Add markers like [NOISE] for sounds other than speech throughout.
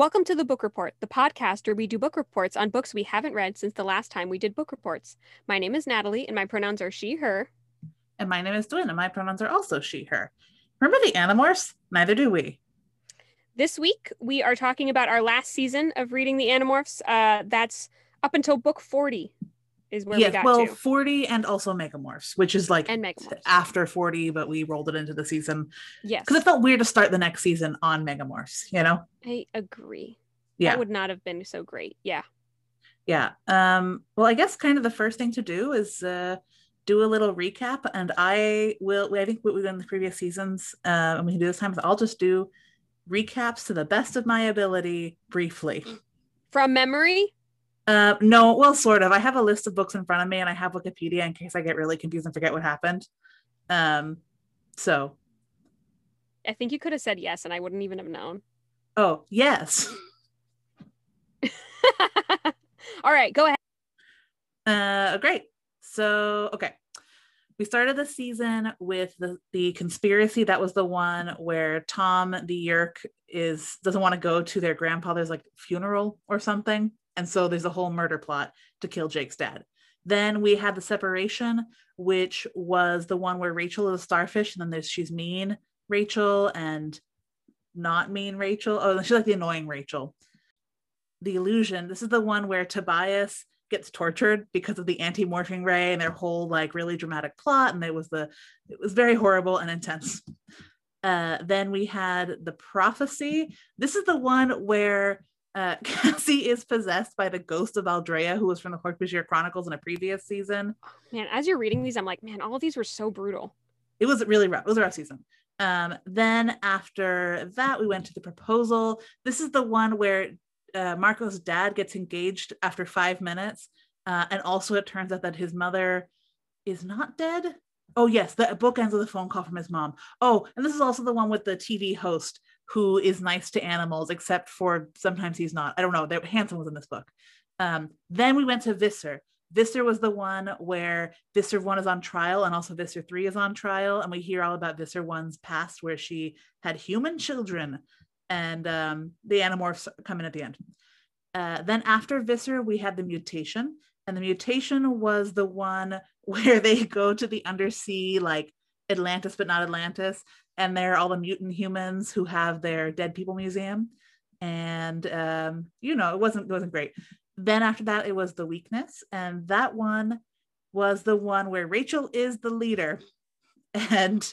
Welcome to the Book Report, the podcast where we do book reports on books we haven't read since the last time we did book reports. My name is Natalie, and my pronouns are she, her. And my name is Dwyn, and my pronouns are also she, her. Remember the Animorphs? Neither do we. This week, we are talking about our last season of reading the Animorphs. Uh, that's up until book 40 is where we got well, to. 40 and also Megamorphs, which is like And Megamorphs. after 40, but we rolled it into the season Yes, because it felt weird to start the next season on Megamorphs, you know? I agree. Yeah. That would not have been so great. Yeah. Yeah. Um, well, I guess kind of the first thing to do is uh, do a little recap. And I will, I think what we've done in the previous seasons, uh, and we can do this time, is I'll just do recaps to the best of my ability briefly. From memory, Uh, no, well, sort of. I have a list of books in front of me and I have Wikipedia in case I get really confused and forget what happened. Um, so, I think you could have said yes, and I wouldn't even have known. oh, yes. [LAUGHS] All right, go ahead. Uh, great. So, okay. We started the season with the, the conspiracy. That was the one where Tom the Yeerk is doesn't want to go to their grandfather's like funeral or something. And so there's a whole murder plot to kill Jake's dad. Then we had the separation, which was the one where Rachel is a starfish, and then there's she's mean Rachel and not mean Rachel. Oh, she's like the annoying Rachel. The illusion. This is the one where Tobias gets tortured because of the anti-morphing ray and their whole like really dramatic plot and it was the it was very horrible and intense uh then we had the prophecy this is the one where uh [LAUGHS] cassie is possessed by the ghost of aldrea who was from the hork-bajir chronicles in a previous season Man, as you're reading these, I'm like, man, all of these were so brutal. it was really rough. It was a rough season. Um, then after that, we went to the proposal. This is the one where uh, Marco's dad gets engaged after five minutes, uh, and also it turns out that his mother is not dead. Oh yes, the book ends with a phone call from his mom. Oh, and this is also the one with the TV host who is nice to animals, except for sometimes he's not. I don't know. That Hanson was in this book. Um, then we went to Visser. Visser was the one where Visser 1 is on trial and also Visser 3 is on trial. And we hear all about Visser 1's past where she had human children and um, the Animorphs come in at the end. Uh, then after Visser, we had the mutation. And the mutation was the one [LAUGHS] where they go to the undersea, like Atlantis, but not Atlantis. And they're all the mutant humans who have their dead people museum. And um, you know, it wasn't it wasn't great. Then after that it was the weakness. And that one was the one where rachel is the leader. And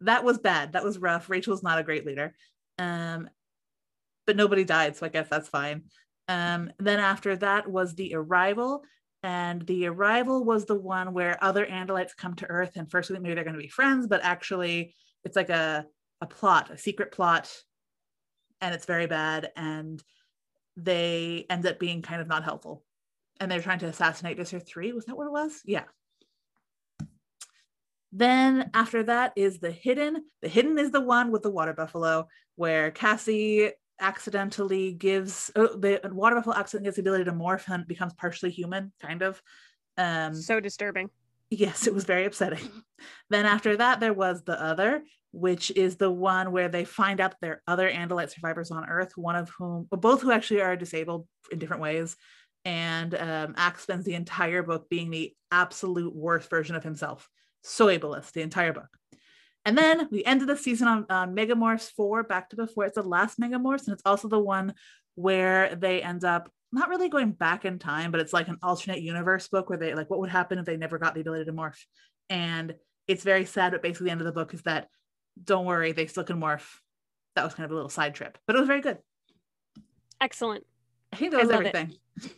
that was bad. That was rough. Rachel's not a great leader. Um but nobody died so i guess that's fine. Um then after that was the arrival. And the arrival was the one where other andalites come to earth and first we think maybe they're going to be friends but actually it's like a a plot a secret plot and it's very bad and they end up being kind of not helpful. And they're trying to assassinate Visser 3. Was that what it was? Yeah. Then after that is the hidden. The hidden is the one with the water buffalo, where Cassie accidentally gives oh, the water buffalo accidentally gets the ability to morph and becomes partially human, kind of. Um, So disturbing. Yes, it was very upsetting. then after that, there was the other, which is the one where they find out there are other Andalite survivors on Earth, one of whom, both who actually are disabled in different ways. And um, Ax spends the entire book being the absolute worst version of himself. So ableist, the entire book. And then we ended the season on, on Megamorphs 4, Back to Before. It's the last Megamorphs, and it's also the one where they end up not really going back in time, but it's like an alternate universe book where they like what would happen if they never got the ability to morph. And it's very sad, but basically the end of the book is that don't worry, they still can morph. That was kind of a little side trip, but it was very good. Excellent. I think that I was it. everything. [LAUGHS]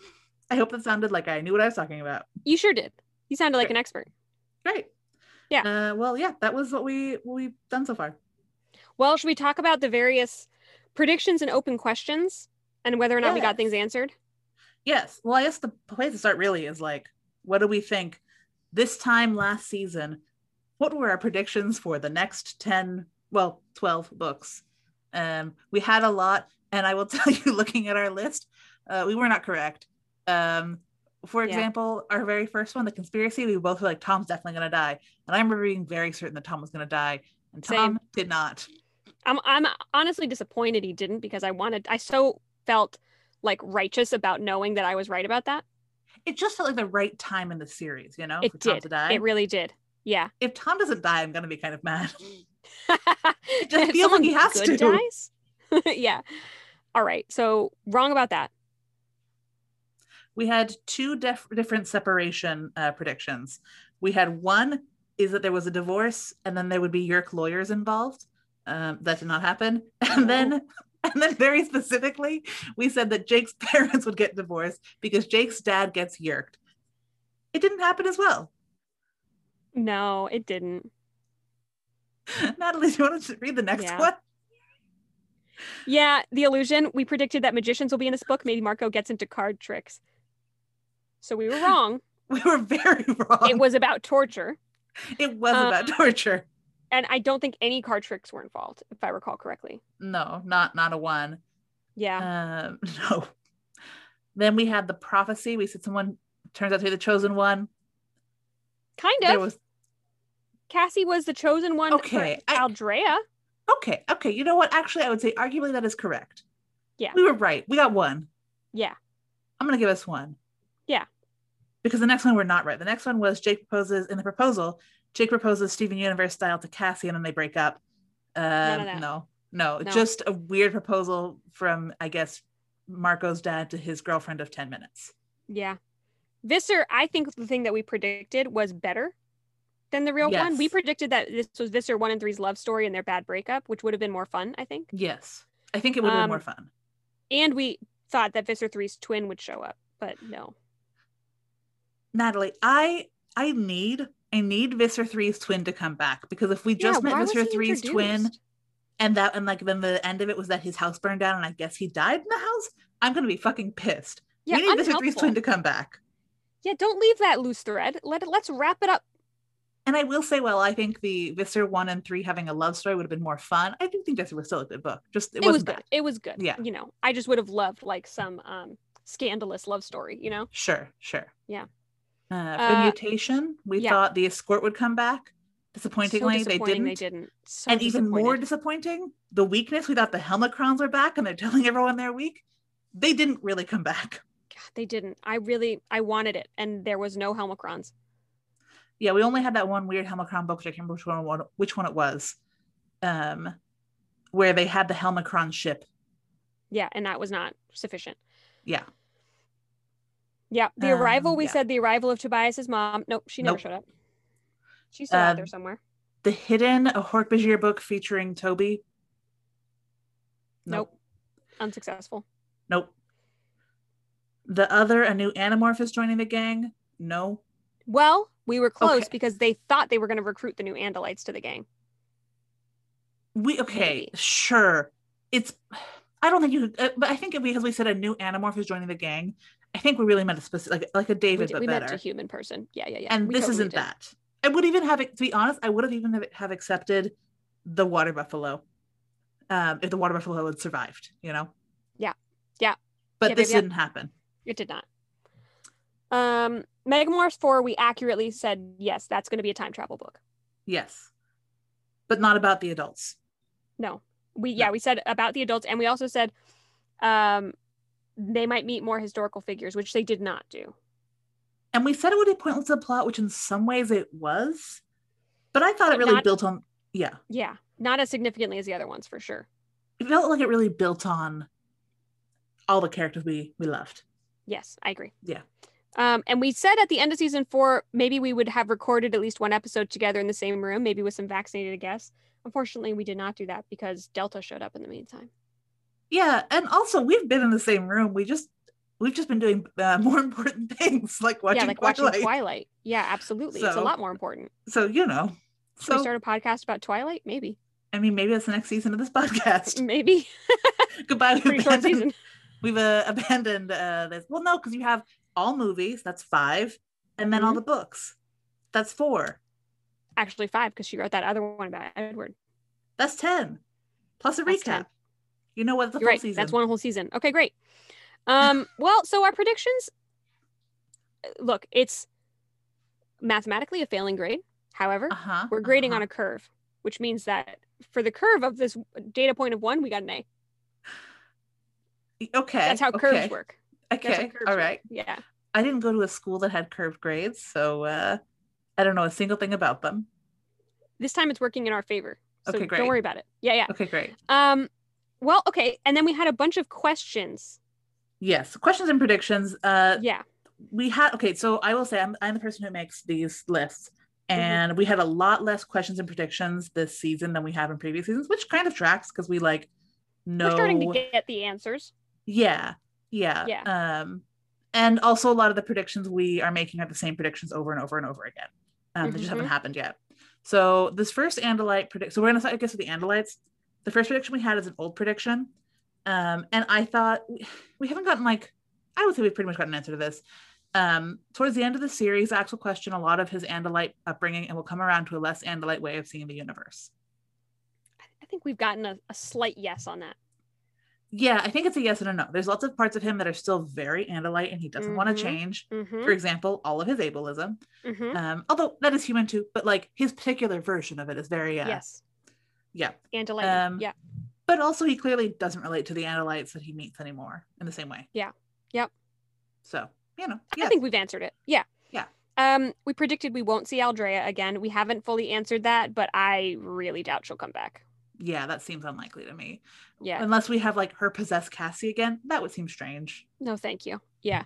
I hope that sounded like I knew what I was talking about. You sure did. You sounded like Great. an expert. Great. Yeah. Uh, well, yeah, that was what we what we've done so far. Well, should we talk about the various predictions and open questions and whether or not we got things answered? Yes. Well, I guess the place to start really is like, what do we think this time last season? What were our predictions for the next 10, well, 12 books? Um, we had a lot, and I will [LAUGHS] tell you, looking at our list, uh, we were not correct. Um, for Yeah. example, our very first one, the conspiracy, we both were like, Tom's definitely going to die. And I remember being very certain that Tom was going to die, and Same. Tom did not. I'm I'm honestly disappointed he didn't because I wanted I so felt like righteous about knowing that I was right about that. It just felt like the right time in the series, you know, It for Tom did. to die. It really did. Yeah. if Tom doesn't die, I'm gonna be kind of mad. [LAUGHS] it just feels like he has to. Dies? [LAUGHS] yeah. All right. So wrong about that. we had two def- different separation uh, predictions. We had one is that there was a divorce and then there would be Yeerk lawyers involved. Um, that did not happen. [LAUGHS] And then, [LAUGHS] and then very specifically, we said that Jake's [LAUGHS] parents would get divorced because Jake's dad gets Yeerked. It didn't happen as well. No, it didn't. [LAUGHS] Natalie, do you want to read the next Yeah. one? Yeah, the illusion. We predicted that magicians will be in this book. Maybe Marco gets into card tricks. So we were wrong. We were very wrong. it was about torture. It was Um, about torture. And I don't think any card tricks were involved, if I recall correctly. No, not not a one. Yeah. Um, [LAUGHS] no. Then we had the prophecy. We said someone turns out to be the chosen one. kind of. There was Cassie was the chosen one Okay, for I- okay, okay. You know what? Actually, I would say arguably that is correct. Yeah. We were right. We got one. Yeah. I'm gonna give us one. Yeah. Because the next one we're not right. The next one was Jake proposes in the proposal. Jake proposes Steven Universe style to Cassie, and then they break up. Um, that. no, no, No. just a weird proposal from I guess Marco's dad to his girlfriend of ten minutes. Yeah. Visser, I think the thing that we predicted was better than the real one. We predicted that this was Visser 1 and 3's love story and their bad breakup, which would have been more fun, I think. Yes, I think it would have been Um, more fun. And we thought that Visser 3's twin would show up, but no. Natalie, I I need I need Visser 3's twin to come back because if we just yeah, met Visser he 3's twin and that and like then the end of it was that his house burned down and I guess he died in the house, I'm gonna be fucking pissed. Yeah, we need Visser 3's unhelpful. twin to come back. Yeah, don't leave that loose thread. Let it let's wrap it up. And I will say, well, I think the Visser 1 and 3 having a love story would have been more fun. I do think Visser was still a good book. Just it, It, was good. bad. It was good. Yeah. You know, I just would have loved like some um scandalous love story, you know? Sure, sure. Yeah. Uh, for Uh, mutation, we yeah. thought the escort would come back. So Disappointingly, they didn't. they didn't. So and even more disappointing, the weakness. We thought the Helmicrons were back, and they're [LAUGHS] telling everyone they're weak. They didn't really come back. God, they didn't. I really I wanted it and there was no Helmicrons. Yeah, we only had that one weird Helmicron book, which I can't remember which one, which one it was, um, where they had the Helmicron ship. Yeah, and that was not sufficient. Yeah, Yeah, the Um, arrival. We yeah. said the arrival of Tobias's mom. Nope, she never Nope. showed up. She's still out there Um, somewhere. the hidden a Hork-Bajir book featuring Toby. Nope. Unsuccessful. Nope. The other, a new Animorph is joining the gang. No. Well, we were close Okay. because they thought they were going to recruit the new Andalites to the gang. We okay, Maybe. sure. It's. I don't think you uh, but I think because we said a new Animorph is joining the gang, I think we really meant a specific, like like a We, David, did- but we better. meant a human person. Yeah, yeah, yeah. and We this totally isn't did. that. I would even have. To be honest, I would have even have- accepted the water buffalo, um, if the water buffalo had survived. You know. Yeah. Yeah. But Yep, this yep. didn't happen. It did not. Um, Megamorphs 4, we accurately said, yes, that's going to be a time travel book. Yes. But not about the adults. No. We, yeah, we said about the adults. And we also said um, they might meet more historical figures, which they did not do. And we said it would be pointless to the plot, which in some ways it was. But I thought But it really not- built on. Yeah, Yeah. Not as significantly as the other ones, for sure. it felt like it really built on all the characters we we loved. Yes, I agree. Yeah. Um, and we said at the end of season four, maybe we would have recorded at least one episode together in the same room, maybe with some vaccinated guests. Unfortunately, we did not do that because Delta showed up in the meantime. Yeah, and also we've been in the same room. We just we've just been doing uh, more [LAUGHS] important things like watching yeah, like Twilight. watching Twilight. Yeah, absolutely. it's a lot more important. So you know, Should we start a podcast about Twilight? Maybe. I mean, maybe that's the next season of this [LAUGHS] podcast. [LAUGHS] Maybe. Goodbye. We've Pretty short abandoned, season. we've uh, abandoned uh, this. Well, no, because you have all movies. That's five, and then all Mhm. the books. That's four. Actually, five because she wrote that other one about Edward. That's ten, plus a That's recap. 10. You know what? The right. season. That's one whole season. Okay, great. Um, [LAUGHS] well, so our predictions. uh, Look, it's mathematically a failing grade. However, Uh huh. we're grading on a curve, which means that for the curve of this data point of one, we got an A. Okay. That's how okay. curves work. Okay. curves All work. Yeah. I didn't go to a school that had curved grades, so uh, I don't know a single thing about them. This time it's working in our favor. So Okay, great. don't worry about it. Yeah, yeah. Okay, great. Um, well, okay. And then we had a bunch of questions. Yes. Questions and predictions. Uh, Yeah. we had okay. So I will say I'm I'm the person who makes these lists, Mm-hmm. and we had a lot less questions and predictions this season than we have in previous seasons, which kind of tracks because we like know. We're starting to get the answers. Yeah. Yeah. Yeah. Um, and also a lot of the predictions we are making are the same predictions over and over and over again. Um, They just haven't Mhm. happened yet. So this first Andalite predict. So we're gonna start, I guess, with the Andalites. The first prediction we had is an old prediction, um, and I thought we, haven't gotten like I would say we've pretty much gotten an answer to this. Um, towards the end of the series, Ax will question a lot of his Andalite upbringing and will come around to a less Andalite way of seeing the universe. I think we've gotten a, a slight yes on that. Yeah, I think it's a yes and a no. There's lots of parts of him that are still very Andalite, and he doesn't want Mhm. to change. Mm-hmm. For example, all of his ableism. mm-hmm. Um, although that is human too, but like his particular version of it is very uh, Yes. Yeah. Andalite. Um, yeah. But also he clearly doesn't relate to the Andalites that he meets anymore in the same way. Yeah. Yep. So, you know, I think we've answered it. Yeah. Yeah. Um, we predicted we won't see Aldrea again. We haven't fully answered that, but I really doubt she'll come back. yeah, that seems unlikely to me. Yeah. Unless we have like her possess Cassie again, that would seem strange. No, thank you. Yeah.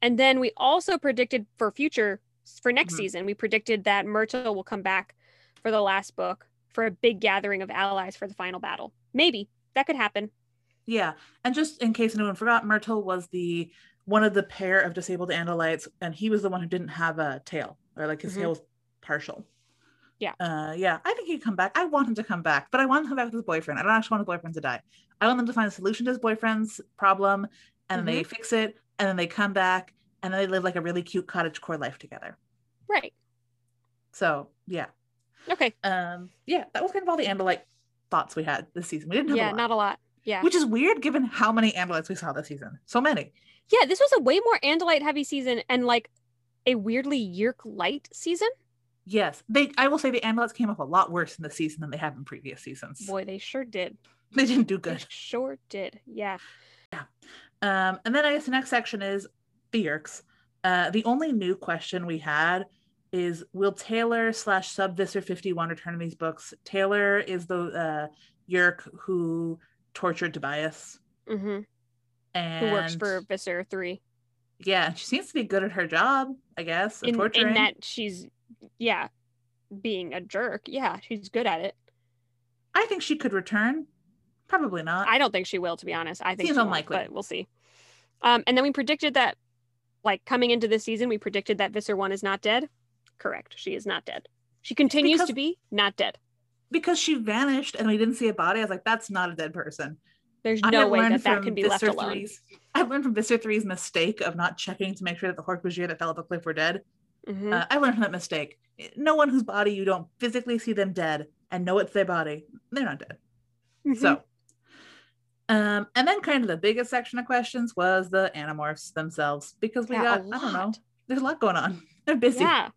And then we also predicted for future for next Mhm. season, we predicted that Mertil will come back for the last book for a big gathering of allies for the final battle. Maybe that could happen. Yeah. And just in case anyone forgot, Mertil was the one of the pair of disabled Andalites, and he was the one who didn't have a tail, or like his Mhm. tail was partial. Yeah. Uh yeah. I think he'd come back. I want him to come back, but I want him to come back with his boyfriend. I don't actually want his boyfriend to die. I want them to find a solution to his boyfriend's problem and they Mm-hmm. fix it and then they come back and then they live like a really cute cottage core life together. Right. So yeah. Okay. Um yeah, that was kind of all the Andalite thoughts we had this season. We didn't have Yeah, a lot. not a lot. Yeah. which is weird given how many Andalites we saw this season. So many. Yeah, this was a way more Andalite heavy season and like a weirdly Yeerk light season. Yes, they. I will say the Andalites came up a lot worse in this season than they have in previous seasons. Boy, they sure did. [LAUGHS] They didn't do They good. sure did. Yeah. Yeah. Um, and then I guess the next section is the Yeerks. Uh, the only new question we had is: Will Taylor slash Sub Visser Fifty One return in these books? Taylor is the uh, Yeerk who tortured Tobias, Mm-hmm. and Who works for Visser 3. yeah, she seems to be good at her job. I guess In, torturing. in that she's, yeah, being a jerk. Yeah, she's good at it. I think she could return. Probably not. I don't think she will, to be honest. I think Seems she won't, unlikely. but we'll see. Um, and then we predicted that, like coming into this season, we predicted that Visser One is not dead. Correct. She is not dead. She continues because- to be not dead. because she vanished and we didn't see a body. I was like, that's not a dead person. There's I no way that that can be left alone. 3's I've learned from Visser 3's mistake of not checking to make sure that the Hork-Bajir that fell off the cliff were dead. Mhm. Uh, I learned from that mistake. No one whose body you don't physically see them dead and know it's their body, they're not dead. Mhm. So, um, and then kind of the biggest section of questions was the Animorphs themselves because we Yeah, got I don't know, there's a lot going on. [LAUGHS] They're busy. yeah,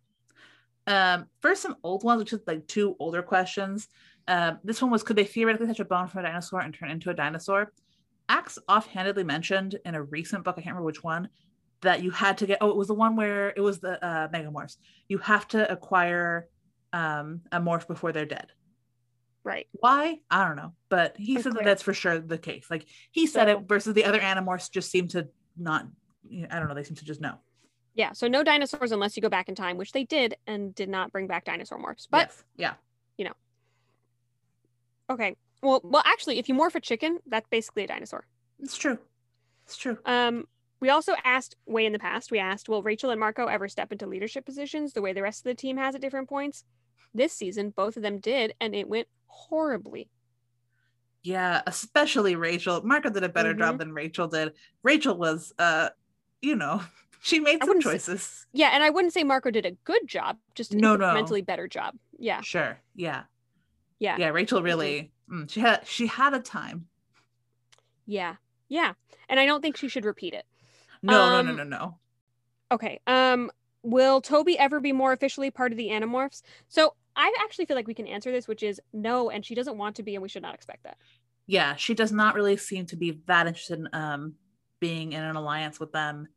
Um, first, some old ones, which is like two older questions. Um, this one was could they theoretically touch a bone from a dinosaur and turn into a dinosaur? Ax offhandedly mentioned in a recent book, I can't remember which one, that you had to get. Oh, it was the one where it was the uh, megamorphs. You have to acquire um, a morph before they're dead. right. Why? I don't know, but he said that that's for sure the case. Like he said So- it versus the other animorphs just seem to not. you know, I don't know. They seem to just know. Yeah, so no dinosaurs unless you go back in time, which they did and did not bring back dinosaur morphs. But yes. yeah, you know. okay. Well, well actually, if you morph a chicken, that's basically a dinosaur. it's true. It's true. Um we also asked way in the past, we asked, will Rachel and Marco ever step into leadership positions the way the rest of the team has at different points? This season, both of them did, and it went horribly. Yeah, especially Rachel. Marco did a better Mhm. job than Rachel did. Rachel was, uh, you know, she made some wouldn't say- choices. Yeah, and I wouldn't say Marco did a good job, just No, no. incrementally better job. Yeah. Sure. Yeah. Yeah. Yeah. Rachel really, mm, she had she had a time. Yeah. Yeah. And I don't think she should repeat it. No, no, no, Um, no, no. Okay. Um, will Toby ever be more officially part of the Animorphs? So I actually feel like we can answer this, which is no, and she doesn't want to be, and we should not expect that. yeah, she does not really seem to be that interested in um being in an alliance with them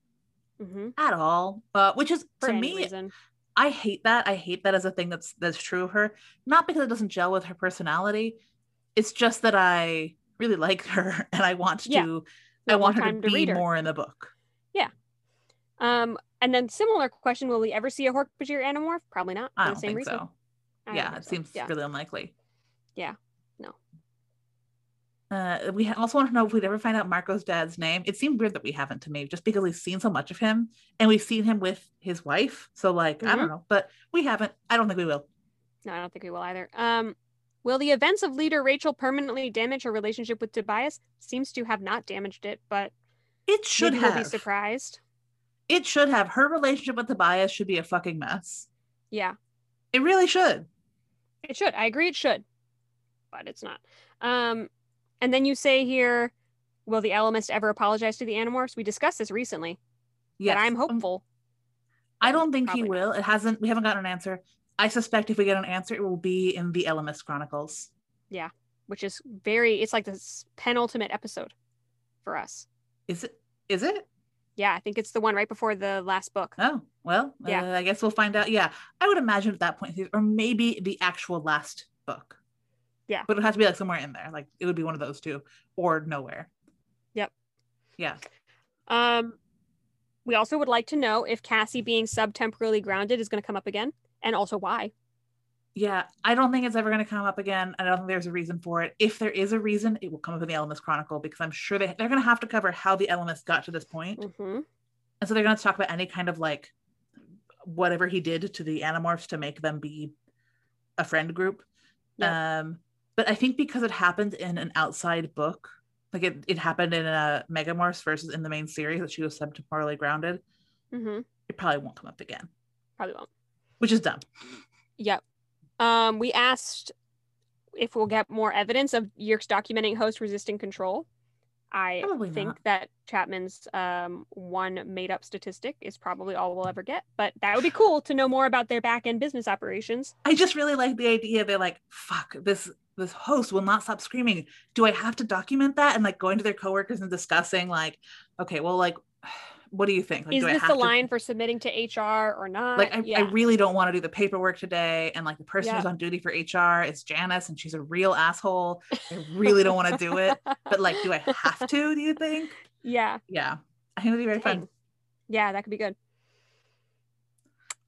hmm at all. Which is For to me, reason. I hate that. I hate that as a thing that's that's true of her. Not because it doesn't gel with her personality. It's just that I really like her [LAUGHS] and I want Yeah. to I want her to to be more in the book. Yeah. Um, and then similar question: Will we ever see a Hork-Bajir Animorph? Probably not. I For don't the same think reason. so. I yeah, it so. seems Yeah. really unlikely. Yeah. Uh, we also want to know if we'd ever find out Marco's dad's name. It seemed weird that we haven't to me, just because we've seen so much of him and we've seen him with his wife. So, like, I Mhm. don't know, but we haven't. I don't think we will. No, I don't think we will either. Um, will the events of leader Rachel permanently damage her relationship with Tobias? Seems to have not damaged it, but It should we'll be have. surprised. It should have. Her relationship with Tobias should be a fucking mess. Yeah, It really should. it should. I agree, it should, but it's not. Um, and then you say here, will the Ellimist ever apologize to the Animorphs? We discussed this recently, but I'm Um, hopeful. I don't think he Probably not. will. It hasn't. We haven't gotten an answer. I suspect if we get an answer, it will be in the Ellimist Chronicles. Yeah, which is very it's like this penultimate episode for us Is it? Is it? yeah i think it's the one right before the last book Oh well. Yeah. uh, I guess we'll find out. Yeah, I would imagine at that point, or maybe the actual last book. Yeah. But it has to be like somewhere in there. Like it would be one of those two, or nowhere. Yep. Yeah. um we also would like to know if cassie being subtemporally grounded is going to come up again and also why Yeah, I don't think it's ever going to come up again. I don't think there's a reason for it. If there is a reason, it will come up in the Ellimist Chronicle because I'm sure they, they're going to have to cover how the Elements got to this point. hmm And so they're going to talk about any kind of like whatever he did to the Animorphs to make them be a friend group. Yep. Um, but I think because it happened in an outside book, like it, it happened in a Megamorphs versus in the main series that she was subtemporally grounded, hmm it probably won't come up again, probably won't. Which is dumb. yep. Um we asked if we'll get more evidence of Yeerks documenting host resisting control. I Probably think not. that chapman's um one made up statistic is probably all we'll ever get but that would be cool to know more about their back end business operations. I just really like the idea they're like, fuck, this this host will not stop screaming. Do I have to document that? And like going to their coworkers and discussing, like, okay, well, like, [SIGHS] what do you think? Like, is do I this have the to- line for submitting to hr or not like I, yeah I really don't want to do the paperwork today and like the person who's on duty for hr is janice and she's a real asshole [LAUGHS] i really don't want to do it but like do i [LAUGHS] have to do you think yeah yeah i think it'd be very fun Yeah, that could be good.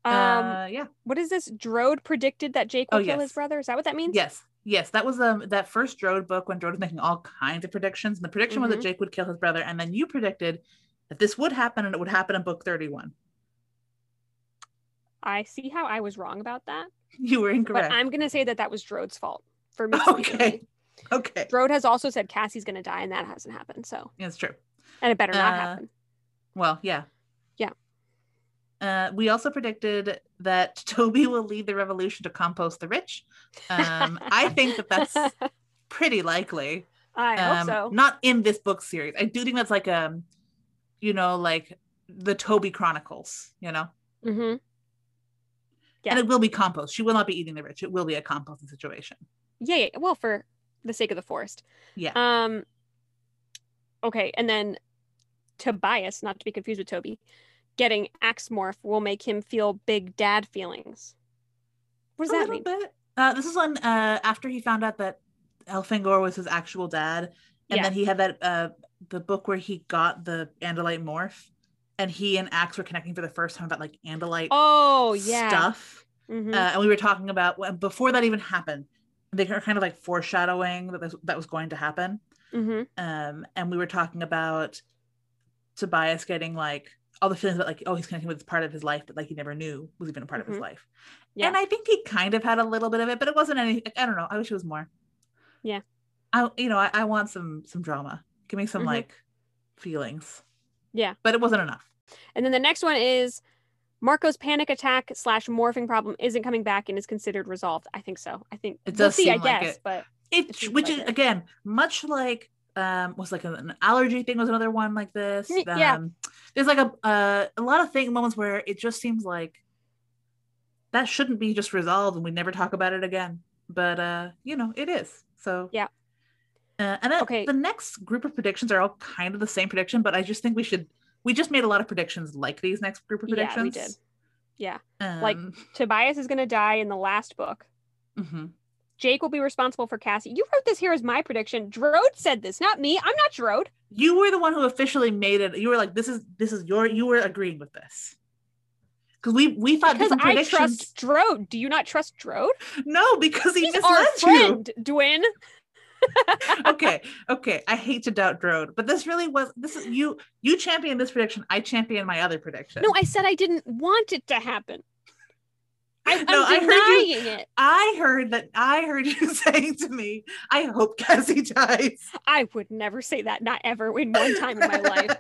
Um, uh yeah what is this? Drode predicted that Jake will Oh, kill his brother. Is that what that means? yes yes that was um that first drode book when drode was making all kinds of predictions and the prediction was that Mhm. jake would kill his brother and then you predicted that this would happen and it would happen in book 31 I see how I was wrong about that, you were incorrect but I'm gonna say that that was Drode's fault for me. [LAUGHS] okay okay Drode has also said Cassie's gonna die, and that hasn't happened. So, yeah, it's true and it better not Uh, happen. Well. Yeah. Uh, we also predicted that [LAUGHS] Toby will lead the revolution to compost the rich. Um, I think that that's [LAUGHS] pretty likely. I hope Um, so. Not in this book series. I do think that's like um, you know, like the Toby Chronicles. You know, hmm Yeah. and it will be compost. She will not be eating the rich. It will be a composting situation. Yeah, yeah. Well, for the sake of the forest. Yeah. Um. Okay, and then Tobias, not to be confused with Toby, getting Ax morph will make him feel big dad feelings. What does a that little mean? bit. Uh, this is on uh, after he found out that Elfangor was his actual dad, and Yeah. then he had that uh, the book where he got the Andalite morph, and he and Ax were connecting for the first time about like Andalite Oh yeah. stuff, Mhm. uh, and we were talking about before that even happened. They were kind of like foreshadowing that this, that was going to happen, Mhm. um, and we were talking about Tobias getting like all the feelings that like oh he's connecting with this part of his life that like he never knew was even a part of his Mhm. life. Yeah. And I think he kind of had a little bit of it, but it wasn't any. I don't know. I wish it was more. Yeah. I you know I, I want some some drama. Give me some Mhm. like feelings. Yeah. But it wasn't enough. And then the next one is Marco's panic attack slash morphing problem isn't coming back and is considered resolved. I think so. I think It we'll does see. I seem like guess, it. but It, It which like is it. again much like um was like an allergy thing was another one like this. Yeah. Um, there's like a uh, a lot of thing moments where it just seems like that shouldn't be just resolved and we never talk about it again. But uh you know it is. So Yeah. Uh, and then Okay. the next group of predictions are all kind of the same prediction, but I just think we should. We just made a lot of predictions like these next group of Yeah, predictions. we did. Yeah. Um, Like- Tobias is going to die in the last book. mhm. Jake will be responsible for Cassie. You wrote this here as my prediction. Drode said this, not me. I'm not Drode. you were the one who officially made it. You were like, "This is this is your." You were agreeing with this because we we thought Because I trust Drode. Do you not trust Drode? No, because he He's our misled you. friend, Dwin. [LAUGHS] okay, okay. I hate to doubt Drode, but this really was. This is you. You championed this prediction. I championed my other prediction. No, I said I didn't want it to happen. I, I'm No, I heard you- denying it. I heard that. I heard [LAUGHS] you saying to me, "I hope Cassie dies." I would never say that, not ever in one time in my life.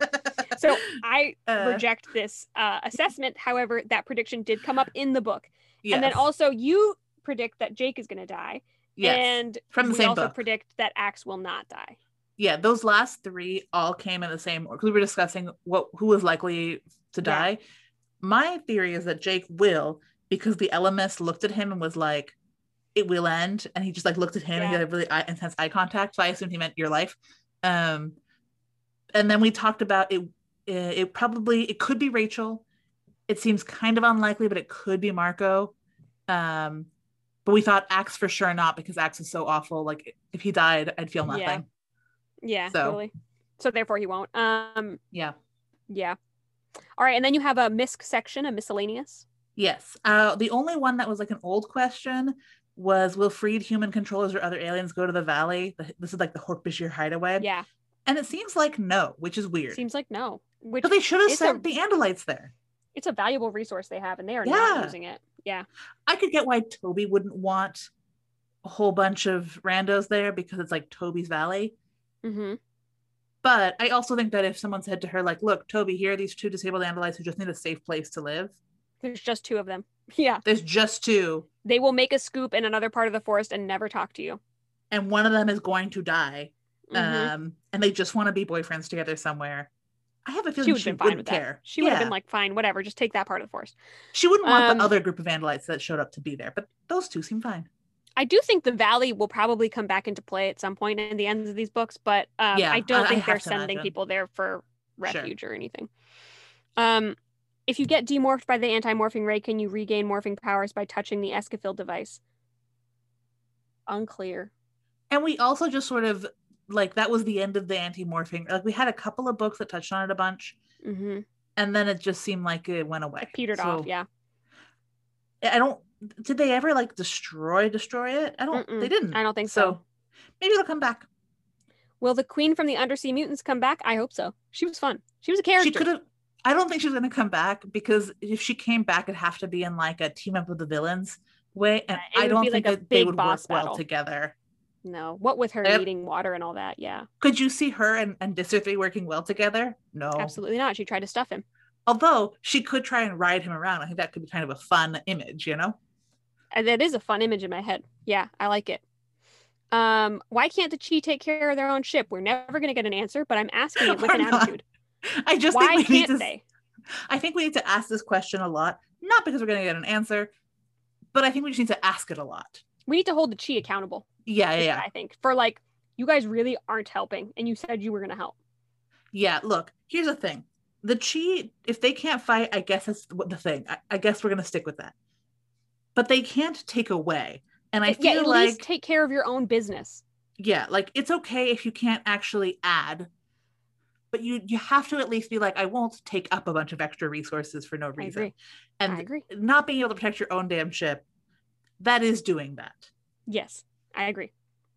So [LAUGHS] I Uh, reject this uh, assessment. However, that prediction did come up in the book. yes, And then also you predict that Jake is going to die. yes, And from the we same also book. predict that Ax will not die. yeah. Those last three all came in the same. Because we were discussing what who was likely to Yeah. die. My theory is that Jake will, because the Ellimist looked at him and was like, "It will end," and he just like looked at him and he Yeah. had really eye, intense eye contact. So I assumed he meant your life. Um, and then we talked about it. It probably it could be Rachel. It seems kind of unlikely, but it could be Marco. Um, but we thought Ax for sure not because Ax is so awful. Like if he died, I'd feel Yeah. nothing. Yeah, So- totally. So therefore he won't. Um, Yeah. yeah. All right, and then you have a misc section, a miscellaneous. Yes. Uh, the only one that was like an old question was Will freed human controllers or other aliens go to the valley? This is like the Hork-Bajir hideaway. Yeah, And it seems like no, which is weird. seems like no. Which But they should have it's a- sent the Andalites there. it's a valuable resource they have, and they are Yeah. not using it. Yeah, I could get why Toby wouldn't want a whole bunch of randos there because it's like Toby's valley. hmm But I also think that if someone said to her, like, look, Toby, here are these two disabled Andalites who just need a safe place to live. There's just two of them. [LAUGHS] Yeah, There's just two, they will make a scoop in another part of the forest and never talk to you. and one of them is going to die. Mhm. um, and they just want to be boyfriends together somewhere. I have a she feeling would she, been fine wouldn't with care. that. She would have been like, fine, whatever, just take that part of the forest. she wouldn't want Um, the other group of Andalites that showed up to be there, but those two seem fine. I do think the valley will probably come back into play at some point in the ends of these books, but um, Yeah, I don't I- I think they're sending imagine. people there for Sure. refuge or anything. Um, if you get demorphed by the anti-morphing ray, can you regain morphing powers by touching the Escafil device? Unclear. And we also just sort of like that was the end of the anti-morphing. Like we had a couple of books that touched on it a bunch, hmm and then it just seemed like it went away. Petered So, off. Yeah. I don't. Did they ever like destroy destroy it? I don't. Mm-mm, They didn't. I don't think so. maybe it'll come back. Will the queen from the undersea mutants come back? I hope so. She was fun. She was a character. She could have. I don't think she's going to come back because if she came back, it'd have to be in like a team up with the villains way, and Yeah, I don't think like that they would work boss well together. No. What with her Yep. needing water and all that? Yeah. Could you see her and and Visser three working well together? No, Absolutely not. She tried to stuff him. Although she could try and ride him around. I think that could be kind of a fun image, you know. And that is a fun image in my head. Yeah, I like it. Um, why can't the Chee take care of their own ship? We're never going to get an answer, but I'm asking it with an [LAUGHS] attitude. [LAUGHS] I just Why think we need to. they? I think we need to ask this question a lot, not because we're going to get an answer, but I think we just need to ask it a lot. We need to hold the Chee accountable. Yeah, yeah, yeah. I think for like you guys really aren't helping, and you said you were going to help. Yeah, look, here's the thing. The Chee, if they can't fight, I guess that's what the thing. I, I guess we're gonna stick with that. But they can't take away. And I yeah, feel at like least take care of your own business. yeah, like it's okay if you can't actually add, but you you have to at least be like, I won't take up a bunch of extra resources for no I reason. And I not being able to protect your own damn ship, that is doing that. Yes, I agree.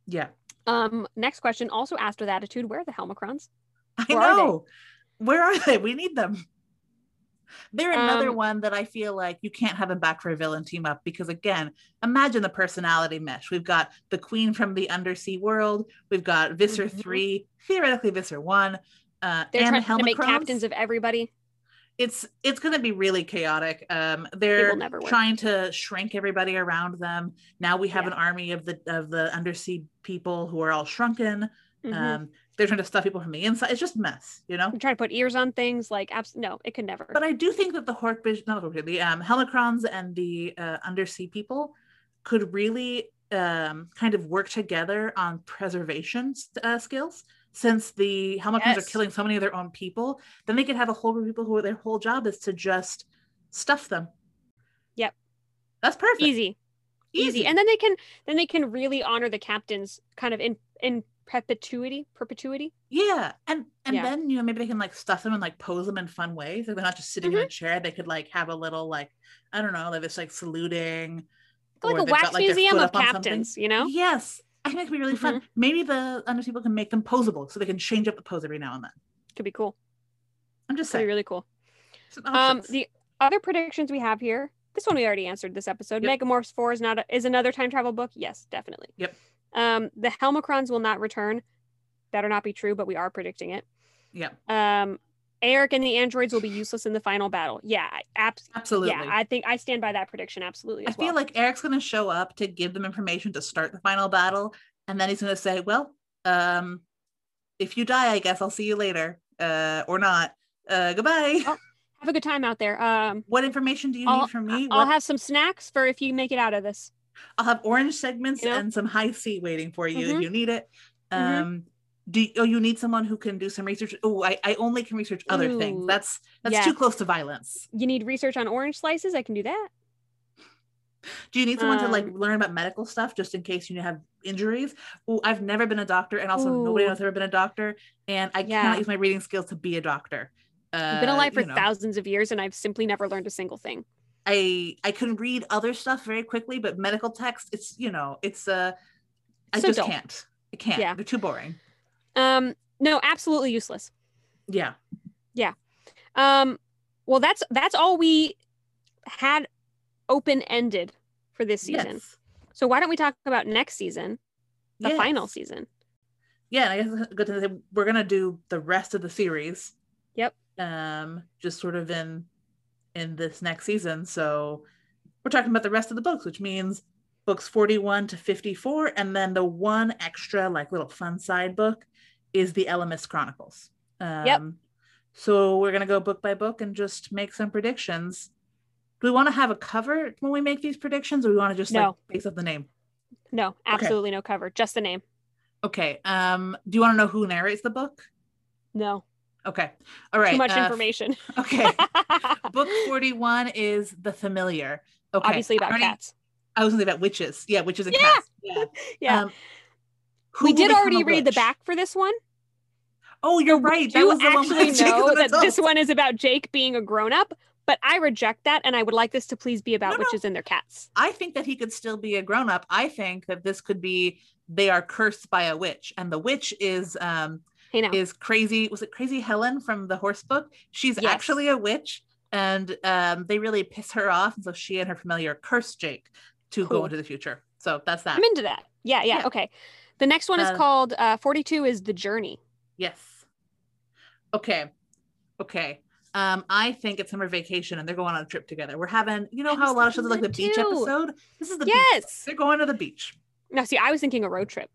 Yeah. Um, next question, also asked with attitude. Where are the Helmicrons? I Where are they? know. Where are they? We need them. They're another Um, one that I feel like you can't have them back for a villain team up because again, imagine the personality mesh. We've got the queen from the undersea world. We've got Visser Mhm. three, theoretically Visser one, uh, They're trying to make captains of everybody. It's it's going to be really chaotic. Um, they're trying to shrink everybody around them. Now we have Yeah. an army of the of the undersea people who are all shrunken. Mhm. Um, they're trying to stuff people from the inside. It's just mess, you know. Trying to put ears on things. Like, abs- no, it could never. But I do think that the Hork, not the the um, Helmicrons and the uh, undersea people could really um, kind of work together on preservation uh, skills. Since the Helmicrons Yes. are killing so many of their own people, then they could have a whole group of people who their whole job is to just stuff them. Yep. That's perfect. Easy. easy and then they can then they can really honor the captains kind of in in perpetuity perpetuity Yeah, and and Yeah. then you know maybe they can like stuff them and like pose them in fun ways. Like they're not just sitting Mm-hmm. in a chair. They could like have a little like I don't know, like this like saluting, like a wax got, like, museum of up on something. captains you know Yes, I think it could be really fun. Mm-hmm. Maybe the under people can make them posable, so they can change up the pose every now and then. could be cool I'm just could be saying. really cool um the other predictions we have here this one we already answered this episode Yep. megamorphs 4 is not a, is another time travel book yes definitely Yep. um the helmicrons will not return better not be true but we are predicting it Yep. um Erek and the androids will be useless in the final battle yeah abs- absolutely. yeah i think i stand by that prediction absolutely I as feel like Erek's going to show up to give them information to start the final battle, and then he's going to say, "Well, um, if you die, I guess I'll see you later, uh, or not. Uh, goodbye." Oh, have a good time out there um What information do you I'll- need from me? I'll What- have some snacks for if you make it out of this. I'll have orange segments You know? and some high C waiting for you Mhm. if you need it. Mhm. Um, do you, oh you need someone who can do some research? Oh, I, I only can research other things. That's that's yeah. too close to violence. You need research on orange slices? I can do that. Do you need someone to like Um, learn about medical stuff just in case you have injuries? Oh, I've never been a doctor, and also nobody Ooh. else has ever been a doctor, and I Yeah. cannot use my reading skills to be a doctor. Uh, I've been alive for you know, thousands of years and I've simply never learned a single thing. I I can read other stuff very quickly, but medical text, it's you know, it's uh, I So just can't. I can't. Yeah. They're too boring. Um, no, absolutely useless. Yeah. Yeah. Um, well, that's that's all we had open ended for this season. Yes. So why don't we talk about next season, the Yes. final season? yeah, I guess it's good to say we're gonna do the rest of the series. Yep. Um, just sort of in in this next season. So we're talking about the rest of the books, which means books 41 to 54, and then the one extra, like little fun side book is the Ellimist Chronicles. Um Yep. so we're gonna go book by book and just make some predictions. Do we want to have a cover when we make these predictions, or we want to just like No. base up the name? No, absolutely no cover, just the name. Okay. Um, do you want to know who narrates the book? No, Okay. All right. too much uh, information. Okay. [LAUGHS] Book 41 is The Familiar. Okay. Obviously about already- cats. I was thinking about witches. Yeah, witches and Yeah. cats. Yeah. [LAUGHS] Yeah. Um, we did already read the back for this one. Oh, you're We right. That do was one actually [LAUGHS] know that this one is about Jake being a grown up, but I reject that, and I would like this to please be about No, no. witches and their cats. I think that he could still be a grown up. I think that this could be they are cursed by a witch, and the witch is um Hey now, is crazy. Was it Crazy Helen from the horse book? She's Yes. actually a witch, and um they really piss her off, and so she and her familiar curse Jake to go into the future. So that's that. I'm into that. Yeah, yeah, Yeah. okay. The next one is Uh, called uh, 42 is the journey. Yes. Okay. Okay. Um, I think it's summer vacation and they're going on a trip together. We're having, you know, how a lot of shows are like the beach episode. This is the beach. Yes. They're going to the beach. Now, see, I was thinking a road trip.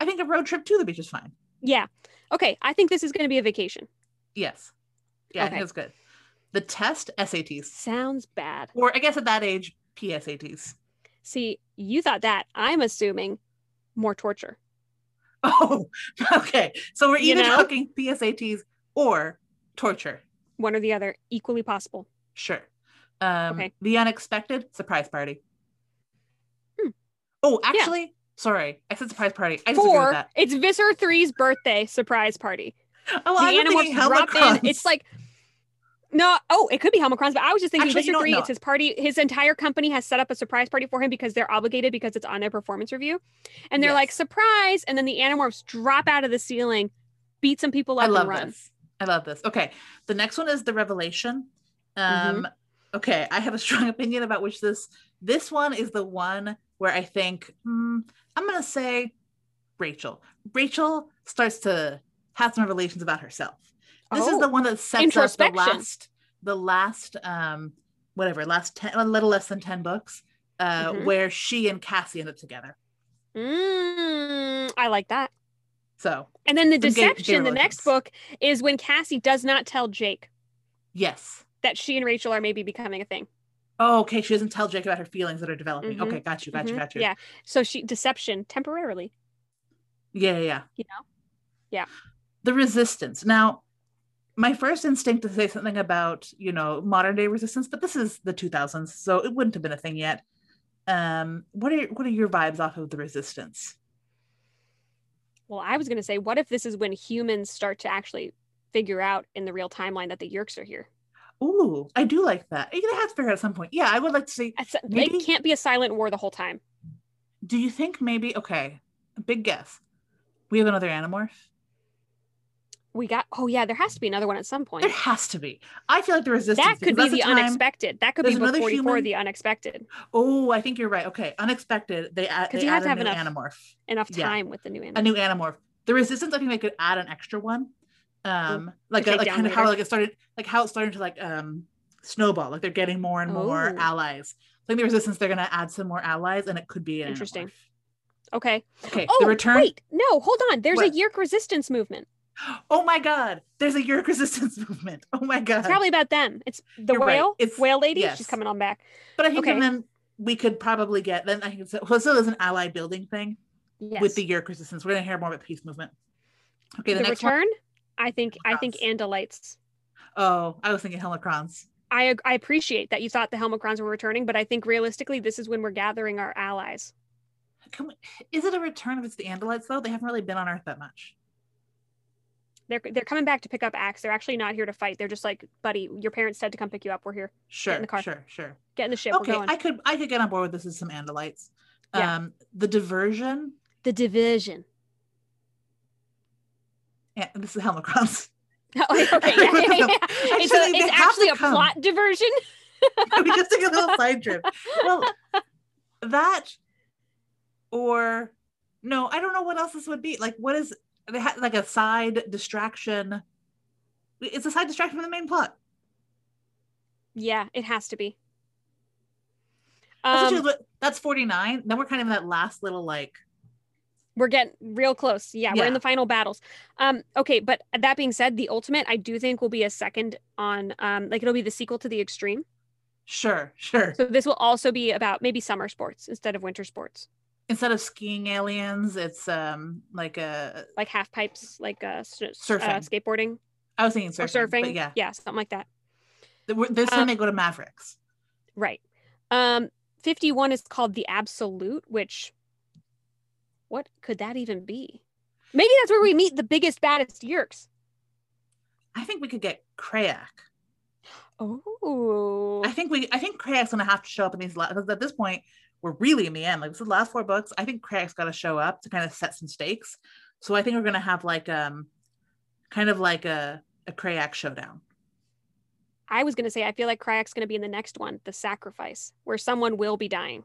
I think a road trip to the beach is fine. Yeah. Okay. I think this is going to be a vacation. Yes. Yeah, I Okay. think it's good. The test SATs, Sounds bad. or I guess at that age, PSATs. See, you thought that. I'm assuming more torture. Oh, [LAUGHS] okay. So we're You either know? talking PSATs or torture. One or the other, equally possible. Sure. Um, Okay. The unexpected surprise party. Hmm. Oh, actually, sorry, I said surprise party. I Four, that. it's Visser 3's birthday surprise party. Oh, the I'm thinking drop in. It's like no, oh, it could be Helmicrons, but I was just thinking Actually, know 3, it's his party. His entire company has set up a surprise party for him because they're obligated because it's on their performance review. And they're like, surprise. And then the Animorphs drop out of the ceiling, beat some people up I love and run. this. I love this. Okay, the next one is the revelation. Um, Mm-hmm. okay, I have a [LAUGHS] strong opinion about which this. This one is the one where I think hmm, I'm gonna say Rachel. Rachel starts to have some revelations about herself. This is Oh, the one that sets up the last, the last, um, whatever, last ten, a little less than ten books, uh, Mhm. where she and Cassie end up together. Mm, I like that. So And then the Some gay- gay deception, the next book, is when Cassie does not tell Jake yes. that she and Rachel are maybe becoming a thing. Oh, okay. She doesn't tell Jake about her feelings that are developing. Mhm. Okay, got you, got you, Mhm. got you. Yeah. So she deception temporarily. yeah, yeah, yeah. You know? Yeah. The resistance. Now, my first instinct to say something about you know modern day resistance, but this is the 2000s, so it wouldn't have been a thing yet. Um, what are what are your vibes off of the resistance? Well, I was gonna say, what if this is when humans start to actually figure out in the real timeline that the Yeerks are here? Ooh, I do like that. You're gonna have to figure out at some point. Yeah, I would like to see. It can't be a silent war the whole time. Do you think maybe? Okay, big guess. We have another Animorph. We got. Oh yeah, there has to be another one at some point. There has to be. I feel like the resistance. That could be the time- unexpected. That could be book another 44, human- the unexpected. Oh, I think you're right. Okay, unexpected. They add. 'Cause They you have to have enough Animorph. Enough Yeah. time with the new A new Animorph. The resistance. I think they could add an extra one. Um, like take like kind of how like it started, like how it started to like um snowball. Like they're getting more and more Oh. allies. I think the resistance. They're gonna add some more allies, and it could be an Interesting. Animorph. Okay. Okay, Oh, the return. wait. No, hold on. There's What? a Yeerk resistance movement. Oh my god, there's a Yeerk [LAUGHS] resistance movement. Oh my god. It's probably about them. It's the You're right. whale. It's- whale lady. yes. She's coming on back. But I think Okay. then we could probably get then I think it's well, so there's an ally building thing Yes. with the Yeerk resistance. We're gonna hear more about peace movement. Okay, the, the, next one. return. I think. I think Andalites. Oh, I was thinking Helmacrons. I I appreciate that you thought the Helmacrons were returning, but I think realistically, this is when we're gathering our allies. We, is it a return if it's the Andalites though? They haven't really been on Earth that much. They're they're coming back to pick up Ax. They're actually not here to fight. They're just like, buddy, your parents said to come pick you up. We're here. Sure, In the car. sure, sure. Get in the ship. Okay. I could I could get on board with this as some Andalites. Yeah. Um, the diversion. the division. Yeah, this is Helmacrons. [LAUGHS] Oh, okay, yeah, yeah, yeah. [LAUGHS] I It's, a, it's actually a come. plot diversion. [LAUGHS] we just took a little side trip. Well, that or no, I don't know what else this would be. Like, what is they had like a side distraction? It's a side distraction from the main plot. Yeah, it has to be. That's, Um, that's 49. Then we're kind of in that last little like we're getting real close. Yeah, we're in the final battles. Um, okay, but that being said, the ultimate I do think will be a second on um like it'll be the sequel to the extreme. sure, sure. So this will also be about maybe summer sports instead of winter sports. Instead of skiing aliens, it's um like a Like half pipes, like uh, s- s- Surfing. uh skateboarding I was thinking surfing, or surfing. yeah, yeah, something like that. This time Um, they go to Mavericks. Right. Um 51 is called the absolute, which what could that even be? Maybe that's where we meet the biggest, baddest Yeerks. I think we could get Crayak. [GASPS] Oh, I think we I think Crayak's gonna have to show up in these because at this point we're really in the end. Like this is the last four books. I think Crayak's gotta show up to kind of set some stakes. So I think we're gonna have like um kind of like a a Krayak showdown. I was gonna say I feel like Crayak's gonna be in the next one, the sacrifice, where someone will be dying.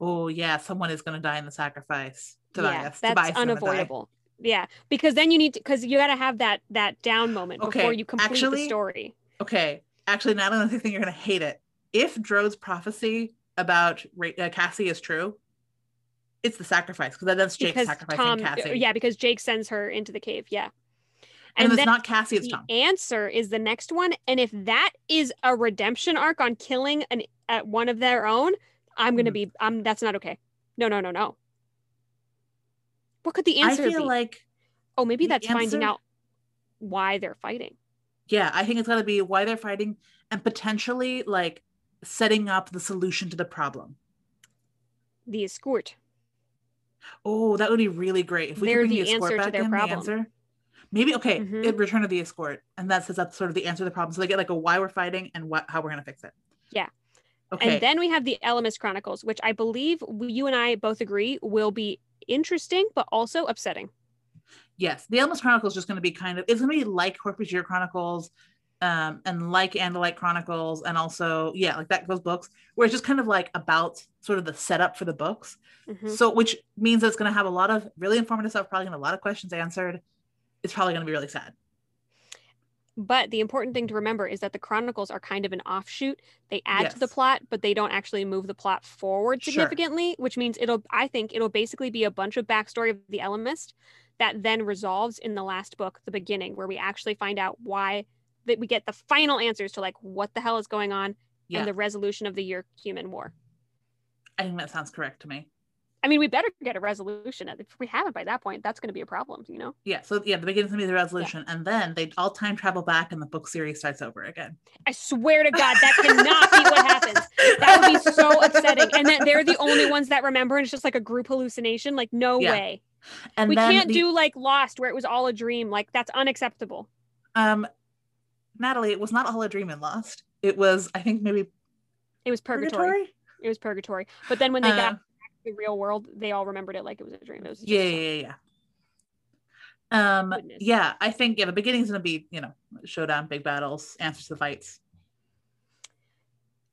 Oh yeah, someone is gonna die in the sacrifice. yeah, that's Tobias unavoidable. Yeah, because then you need to because you got to have that that down moment Okay, before you complete actually- the story. Okay, actually, not only think you're gonna hate it. If Drode's prophecy about uh, Cassie is true, it's the sacrifice because that's Jake Because sacrificing Tom, Cassie. yeah, because Jake sends her into the cave. Yeah, and, if it's not Cassie, it's the Tom. answer is the next one, and if that is a redemption arc on killing an at one of their own, I'm gonna Mhm. be. Um, that's not okay. No, no, no, no. What could the I answer feel be? like oh, maybe that's finding out why they're fighting. yeah i think it's got to be why they're fighting and potentially like setting up the solution to the problem The escort. oh that would be really great if we They're could bring the the, escort answer to back their in problem. the answer maybe okay Mhm. it return of the escort and that sets up sort of the answer to the problem so they get like a why we're fighting and what how we're going to fix it Yeah. okay And then we have the Ellimist Chronicles, which I believe we- you and I both agree will be interesting, but also upsetting. yes the Ellimist Chronicles is just going to be kind of it's going to be like Hork-Bajir Chronicles um and like Andalite Chronicles and also yeah like that those books where it's just kind of like about sort of the setup for the books Mhm. So, which means it's going to have a lot of really informative stuff, probably going to have a lot of questions answered. It's probably going to be really sad. But the important thing to remember is that the Chronicles are kind of an offshoot. They add to the plot, but they don't actually move the plot forward Sure. significantly, which means it'll, I think, it'll basically be a bunch of backstory of the Ellimist that then resolves in the last book, the beginning, where we actually find out why that we get the final answers to like what the hell is going on Yeah. and the resolution of the Yeerk human war. I think that sounds correct to me. I mean, we better get a resolution. If we haven't by that point, that's going to be a problem, you know? Yeah. So yeah, the beginning's gonna be the resolution, and then they all time travel back, and the book series starts over again. I swear to God, that cannot be what happens. That would be so [LAUGHS] upsetting. And that they're the only ones that remember, and it's just like a group hallucination. Like, no Yeah. way. And we can't the- do like Lost, where it was all a dream. Like, that's unacceptable. um, Natalie. It was not all a dream and lost. It was, I think, maybe It was purgatory. purgatory. It was purgatory. But then when they Uh, got back to the real world, they all remembered it like it was a dream. It was yeah, yeah, yeah, yeah. Um, Goodness. yeah, I think yeah, the beginning's gonna be you know showdown, big battles, answers to the fights,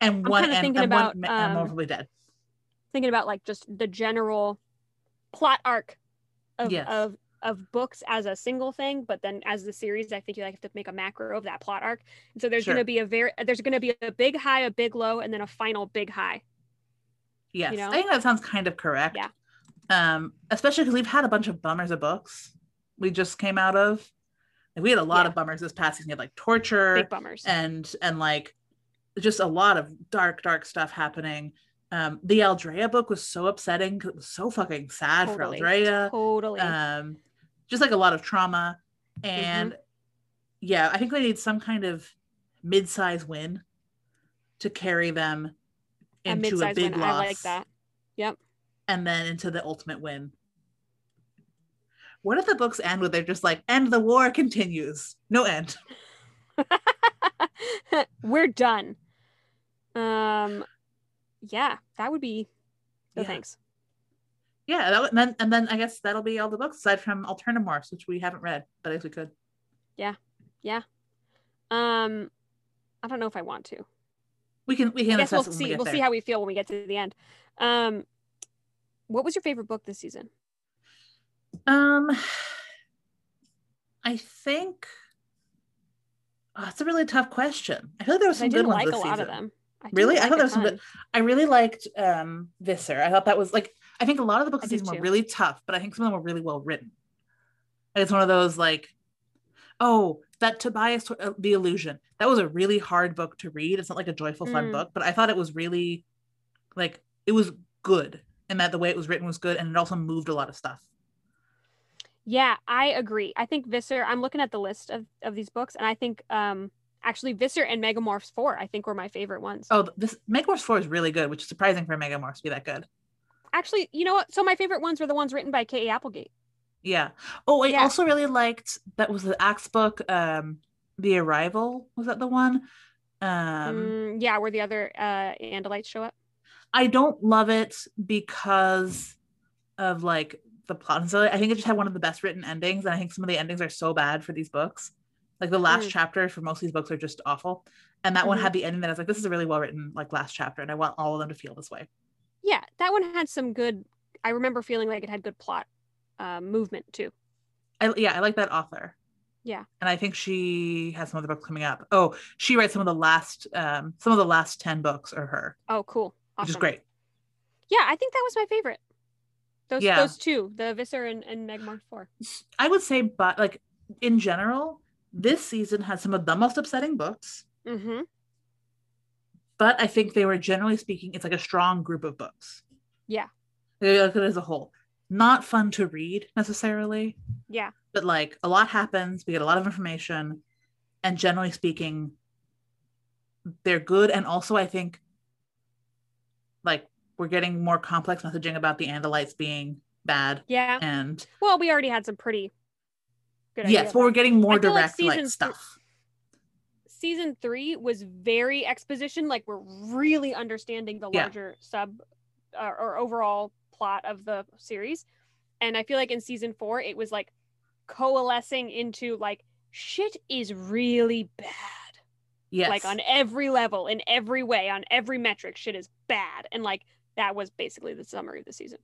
and I'm one and, thinking and about, one um, probably dead. thinking about like just the general plot arc of Yes. of of books as a single thing, but then as the series, I think you like have to make a macro of that plot arc. And so there's Sure. going to be a very there's going to be a big high, a big low, and then a final big high. Yes, know? I think that sounds kind of correct. Yeah. Um, especially because we've had a bunch of bummers of books we just came out of. Like, we had a lot Yeah. of bummers this past season. We had like torture Big bummers. and and like just a lot of dark, dark stuff happening. Um, the Aldrea book was so upsetting because it was so fucking sad totally. for Aldrea. Totally. um just like a lot of trauma and Mm-hmm. yeah i think they need some kind of mid-size win to carry them a into a, mid-sized big one. loss I like that. Yep. and then into the ultimate win what if the books end with they're just like and the war continues no end [LAUGHS] We're done. Um yeah, that would be no Yeah. thanks. Yeah that would, and then and then i guess that'll be all the books aside from alternamorphs which we haven't read but i guess we could Yeah, yeah. Um I don't know if I want to. we can we can I guess we'll see we we'll there. see how we feel when we get to the end. Um what was your favorite book this season? Um, I think oh, it's a really tough question. I feel like there was 'Cause I some good ones like this a lot season. of them. I Really? I thought there was some good. I really liked um Visser. I thought that was like I think a lot of the books this season were really tough, but I think some of them were really well written. And it's one of those like, oh, that Tobias uh, the Illusion. That was a really hard book to read. It's not like a joyful fun Mm. book, but I thought it was really like it was good and that the way it was written was good and it also moved a lot of stuff. Yeah, I agree. I think Visser, I'm looking at the list of, of these books, and I think um actually Visser and Megamorphs 4, I think were my favorite ones. Oh, this Megamorphs 4 is really good, which is surprising for Megamorphs to be that good. Actually, you know what? So my favorite ones were the ones written by K.A. Applegate. Yeah. Oh, I Yeah. also really liked that was the Ax book, um, The Arrival. Was that the one? Um, Mm, yeah, where the other uh Andalites show up. I don't love it because of like the plot and so I think it just had one of the best written endings, and I think some of the endings are so bad for these books. Like the last Mm. chapter for most of these books are just awful, and that one Mhm. had the ending that I was like, this is a really well written like last chapter, and I want all of them to feel this way. Yeah, that one had some good. I remember feeling like it had good plot uh, movement too. I yeah, I like that author. Yeah. And I think she has some other books coming up. Oh, she writes some of the last um some of the last 10 books are her, Oh, cool. which is great. Yeah, I think that was my favorite. Those Yeah. those two, the Visser and, and Megamorphs 4. I would say but like in general, this season has some of the most upsetting books, Mm-hmm. But I think they were generally speaking it's like a strong group of books. Yeah. They look at it as a whole. Not fun to read necessarily, Yeah. but like a lot happens, we get a lot of information and generally speaking they're good and also I think like we're getting more complex messaging about the Andalites being bad Yeah. and Well, we already had some pretty good yes, but we're getting more feel like direct like, season th- stuff. Season three was very exposition, like we're really understanding the Yeah. larger sub uh, or overall plot of the series. And I feel like in season four, it was like coalescing into like shit is really bad. Yes. Like on every level, in every way, on every metric, shit is bad. And like that was basically the summary of the season.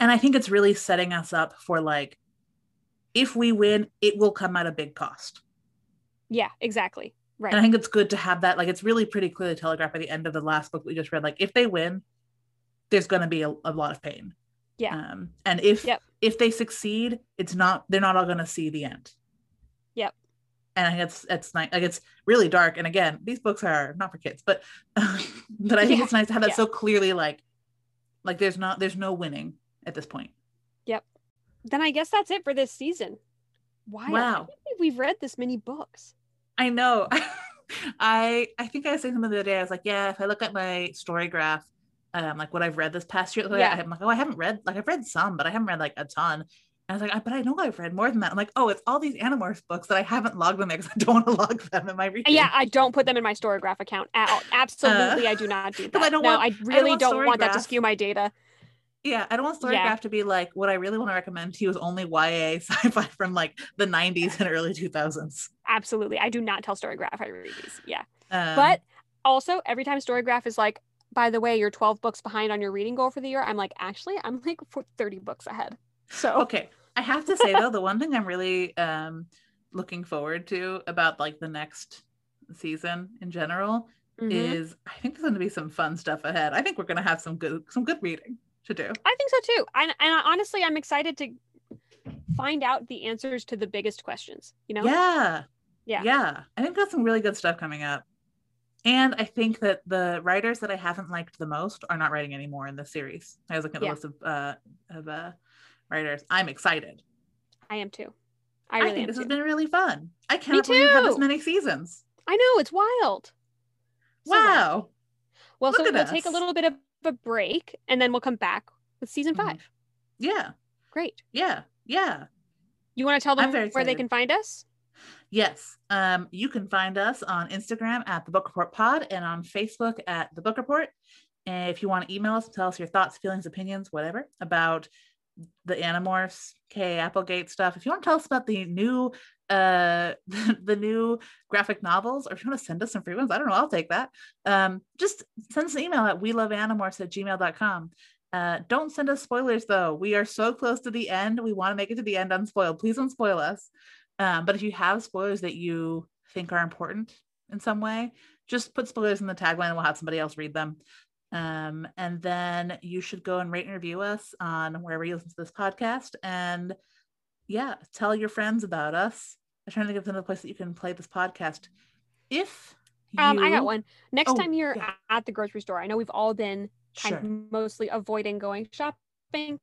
and I think it's really setting us up for like if we win, it will come at a big cost. Yeah, exactly. Right. And I think it's good to have that. Like it's really pretty clearly telegraphed by the end of the last book we just read. Like if they win, there's going to be a, a lot of pain. Yeah. Um, and if Yep. if they succeed, it's not they're not all going to see the end. Yep. and I think it's it's nice like it's really dark and again these books are not for kids but [LAUGHS] but i think Yeah, it's nice to have that yeah. so clearly like like there's not there's no winning at this point Yep. Then I guess that's it for this season. Wow. Wow. I can't we've read this many books. I know [LAUGHS] i i think i was saying something the other day i was like yeah if i look at my story graph um like what i've read this past year like, Yeah. i'm like oh i haven't read like i've read some but i haven't read like a ton and I was like, I- but I know I've read more than that. I'm like, oh, it's all these Animorphs books that I haven't logged them there because I don't [LAUGHS] want to log them in my reading. Yeah, I don't put them in my Storygraph account at all. Absolutely, I do not do [LAUGHS] that. Uh, I don't no, want- I don't really want don't want that to skew my data. Yeah, I don't want Storygraph Yeah. to be like what I really want to recommend to you is only YA [LAUGHS] sci-fi from like the 90s and early 2000s. Absolutely, I do not tell Storygraph I read these. Yeah, Um, but also every time Storygraph is like, by the way, you're 12 books behind on your reading goal for the year. I'm like, actually, I'm like 30 books ahead. So okay, I have to say though, the one thing I'm really um looking forward to about like the next season in general mhm. is I think there's going to be some fun stuff ahead. I think we're going to have some good some good reading to do. I think so too. And, and honestly, I'm excited to find out the answers to the biggest questions. You know? Yeah. Yeah. Yeah. I think got some really good stuff coming up. And I think that the writers that I haven't liked the most are not writing anymore in this series. I was looking at the Yeah. list of uh of uh writers. I'm excited. I am too. I I, think this too. has been really fun. I cannot believe we have this many seasons. I know it's wild. So wild. wow. Well, so Look we'll at take a little bit of a break and then we'll come back with season Mhm. 5 Yeah. Great. Yeah. Yeah. You want to tell them where they can find us? Yes. Um, you can find us on Instagram at the Book Report Pod and on Facebook at the Book Report. And if you want to email us, tell us your thoughts, feelings, opinions, whatever about the Animorphs, K Applegate stuff. If you want to tell us about the new uh [LAUGHS] the new graphic novels, or if you want to send us some free ones, I don't know, I'll take that. Um, just send us an email at we love animorphs at gmail.com. Uh, don't send us spoilers though. We are so close to the end. We want to make it to the end unspoiled. Please don't spoil us. Um, but if you have spoilers that you think are important in some way, just put spoilers in the tagline and we'll have somebody else read them. Um, and then you should go and rate and review us on wherever you listen to this podcast. And yeah, tell your friends about us. I'm trying to think of another place that you can play this podcast. If Um, I got one. Next Oh, time you're yeah. at the grocery store, I know we've all been kind Sure. of mostly avoiding going shopping.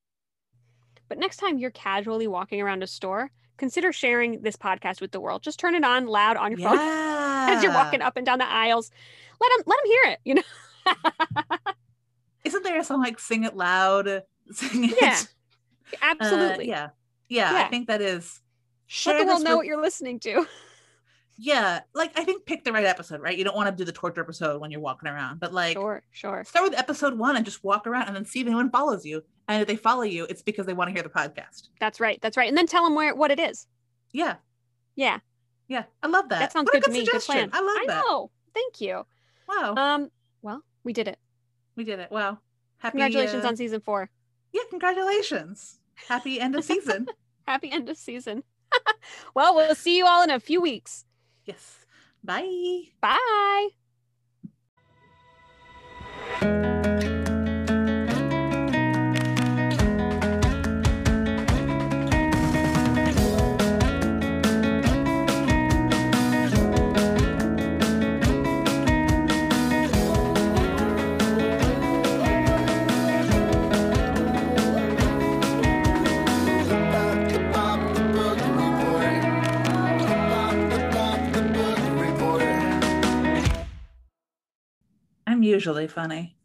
But next time you're casually walking around a store, consider sharing this podcast with the world. Just turn it on loud on your phone [LAUGHS] as you're walking up and down the aisles. Let them let them hear it, you know. Isn't there a song like "Sing It Loud"? Sing it. Yeah, Uh, Absolutely. yeah. yeah. I think that is. Let Share the world know with- what you're listening to. [LAUGHS] Yeah, like I think pick the right episode, right? You don't want to do the torture episode when you're walking around, but like Sure, sure. start with episode one and just walk around and then see if anyone follows you. And if they follow you, it's because they want to hear the podcast. That's right. That's right. And then tell them where what it is. Yeah, Yeah, yeah, I love that. that sounds What a good to me. Good suggestion. plan. I love that. I know. Thank you. Wow, Um. Well, we did it. we did it. Wow, happy Congratulations uh, on season four. yeah, congratulations. Happy end of season. [LAUGHS] Happy end of season. [LAUGHS] well, we'll see you all in a few weeks. yes. Bye. Bye. I'm usually funny.